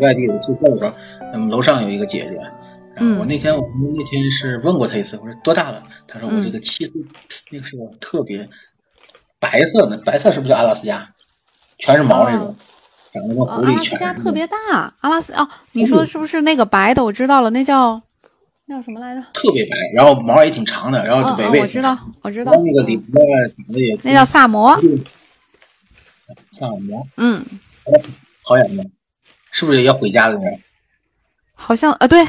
外地我住校的时候，咱们楼上有一个姐姐，然后我那天我们那天是问过她一次，我说多大了？她说我这个七岁，那个时候特别白色的，白色是不是叫阿拉斯加？全是毛那种，长得跟狐狸全。阿拉斯加特别大，阿拉斯哦，你说的是不是那个白的？我知道了，那叫那叫什么来着？特别白，然后毛也挺长的，然后尾尾。我知道，我知道。那个里边长得也。那叫萨摩。萨摩。嗯。好养的。是不是要回家的人？好像啊，对，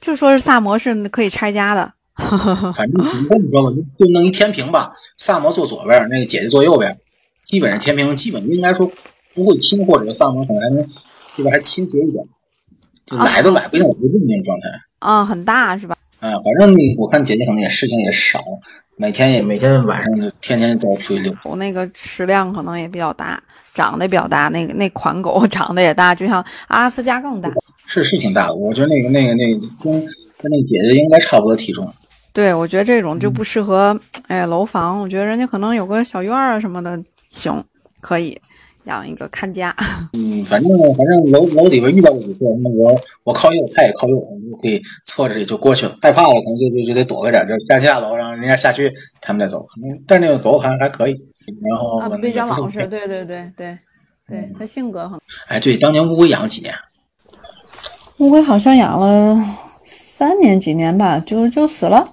就说是萨摩是可以拆家的。反正你这么说吧，就弄一天平吧。萨摩坐左边，那个姐姐坐右边，基本上天平，基本应该说不会轻，或者萨摩可能还能这边还倾斜一点，就来都来不像不动那种状态。啊，很大是吧？啊，反正我看姐姐可能也事情也少，每天也每天晚上就天天都要出去遛。我那个食量可能也比较大。长得比较大，那个那款狗 长得也大，就像阿拉斯加更大，是是挺大的。我觉得那个那个那个跟跟那姐姐应该差不多体重。对，我觉得这种就不适合哎楼房。我觉得人家可能有个小院儿啊什么的，行，可以养一个看家。嗯，反正反正楼楼里边遇到五次，那我我靠右，他也靠右，我们就可以侧着也就过去了。害怕了，可能就就就得躲个点，就下下楼，然后人家下去，他们再走。但那个狗好像还可以。然后啊，比较老实，对对对对对，他性格很。哎，对，当年乌龟养了几年？乌龟好像养了三年几年吧，就就死了。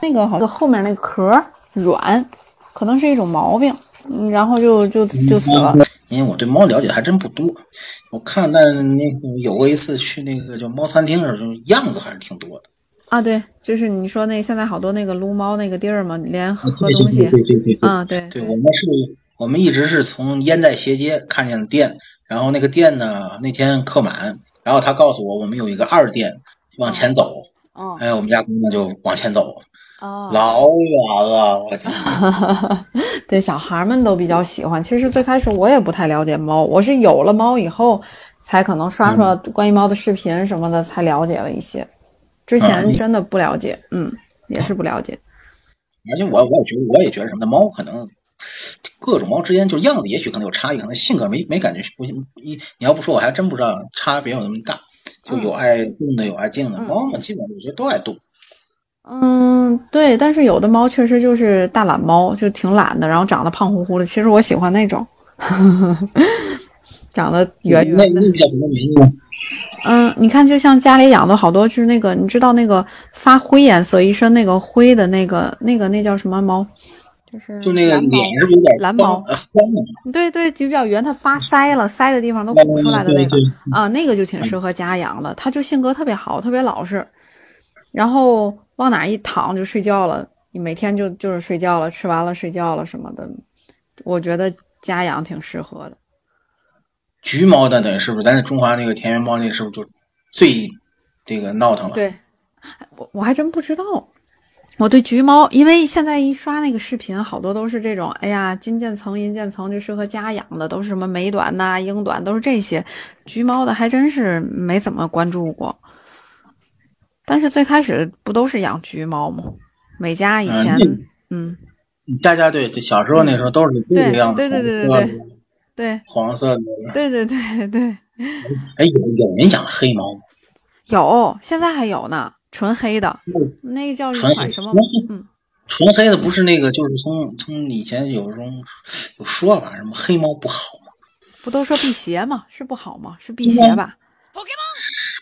那个好像后面那壳软，可能是一种毛病，嗯，然后就就就死了。因为我对猫了解还真不多，我看那那个有过一次去那个叫猫餐厅的时候，样子还是挺多的。啊，对，就是你说那现在好多那个撸猫那个地儿嘛，连喝东西，对对对，啊对，对我们是，我们一直是从烟袋斜街看见的店，然后那个店呢那天客满，然后他告诉我我们有一个二店往前走，哦，哎，我们家姑娘就往前走，哦，老远了，我天，对，小孩们都比较喜欢。其实最开始我也不太了解猫，我是有了猫以后，才可能刷刷关于猫的视频什么的，才了解了一些。之前真的不了解，嗯，也是不了解。而且我我也觉得，我也觉得什么的猫可能各种猫之间就样子也许可能有差异，可能性格没没感觉不一。你要不说，我还真不知道差别有那么大。就有爱动的，有爱静的。猫嘛，基本我觉得都爱动。嗯，对。但是有的猫确实就是大懒猫，就挺懒的，然后长得胖乎乎的。其实我喜欢那种，长得圆圆的。那那叫什么名字？嗯，你看，就像家里养的好多，是那个，你知道那个发灰颜色，一身那个灰的那个，那个那叫什么猫？就是就那个脸是有点蓝猫？对对，就比较圆，它发腮了，腮的地方都鼓出来的那个啊，那个就挺适合家养的。它就性格特别好，特别老实，然后往哪一躺就睡觉了，你每天就就是睡觉了，吃完了睡觉了什么的。我觉得家养挺适合的。橘猫的等于是不是咱在中华那个田园猫那个是不是就最这个闹腾了？对，我我还真不知道。我对橘猫，因为现在一刷那个视频，好多都是这种，哎呀，金渐层、银渐层就适合家养的，都是什么美短呐、英短，都是这些。橘猫的还真是没怎么关注过。但是最开始不都是养橘猫吗？每家以前，嗯，大家对小时候那时候都是这个样子，对对对对对。对，黄色的。对对对对。哎，有有人养黑猫吗？有，现在还有呢，纯黑的。那个叫什么？嗯，纯黑的不是那个，就是从从以前有种有说法，什么黑猫不好吗？不都说辟邪吗？是不好吗？是辟邪吧？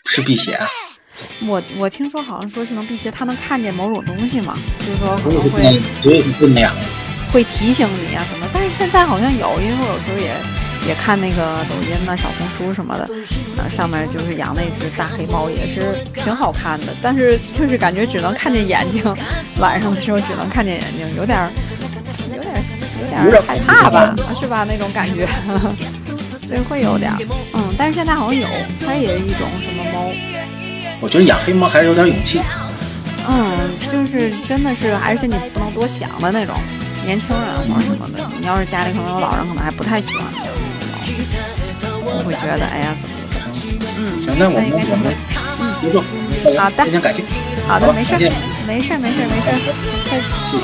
是辟邪。我我听说好像说是能辟邪，它能看见某种东西嘛，就是说可能会。会提醒你啊什么，但是现在好像有，因为我有时候也也看那个抖音呐、小红书什么的，啊上面就是养了一只大黑猫，也是挺好看的，但是就是感觉只能看见眼睛，晚上的时候只能看见眼睛，有点有点有点害怕吧，是吧？那种感觉。所以会有点，嗯，但是现在好像有，它也是一种什么猫？我觉得养黑猫还是有点勇气。嗯，就是真的是，而且你不能多想的那种，年轻人或者什么的，你要是家里可能有老人，可能还不太喜欢我会觉得，哎呀，怎么怎么，嗯，行，那我们我们嗯，别动，好的，非常感谢，好的，没事，没事，没事，没事，客气，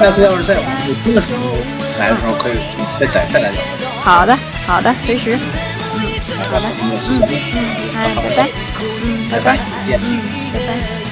下次要是再有真的时候来的时候，可以再再再来聊。好的，好的，随时，嗯，好的，嗯嗯，哎，拜拜，嗯，拜拜，嗯，拜拜。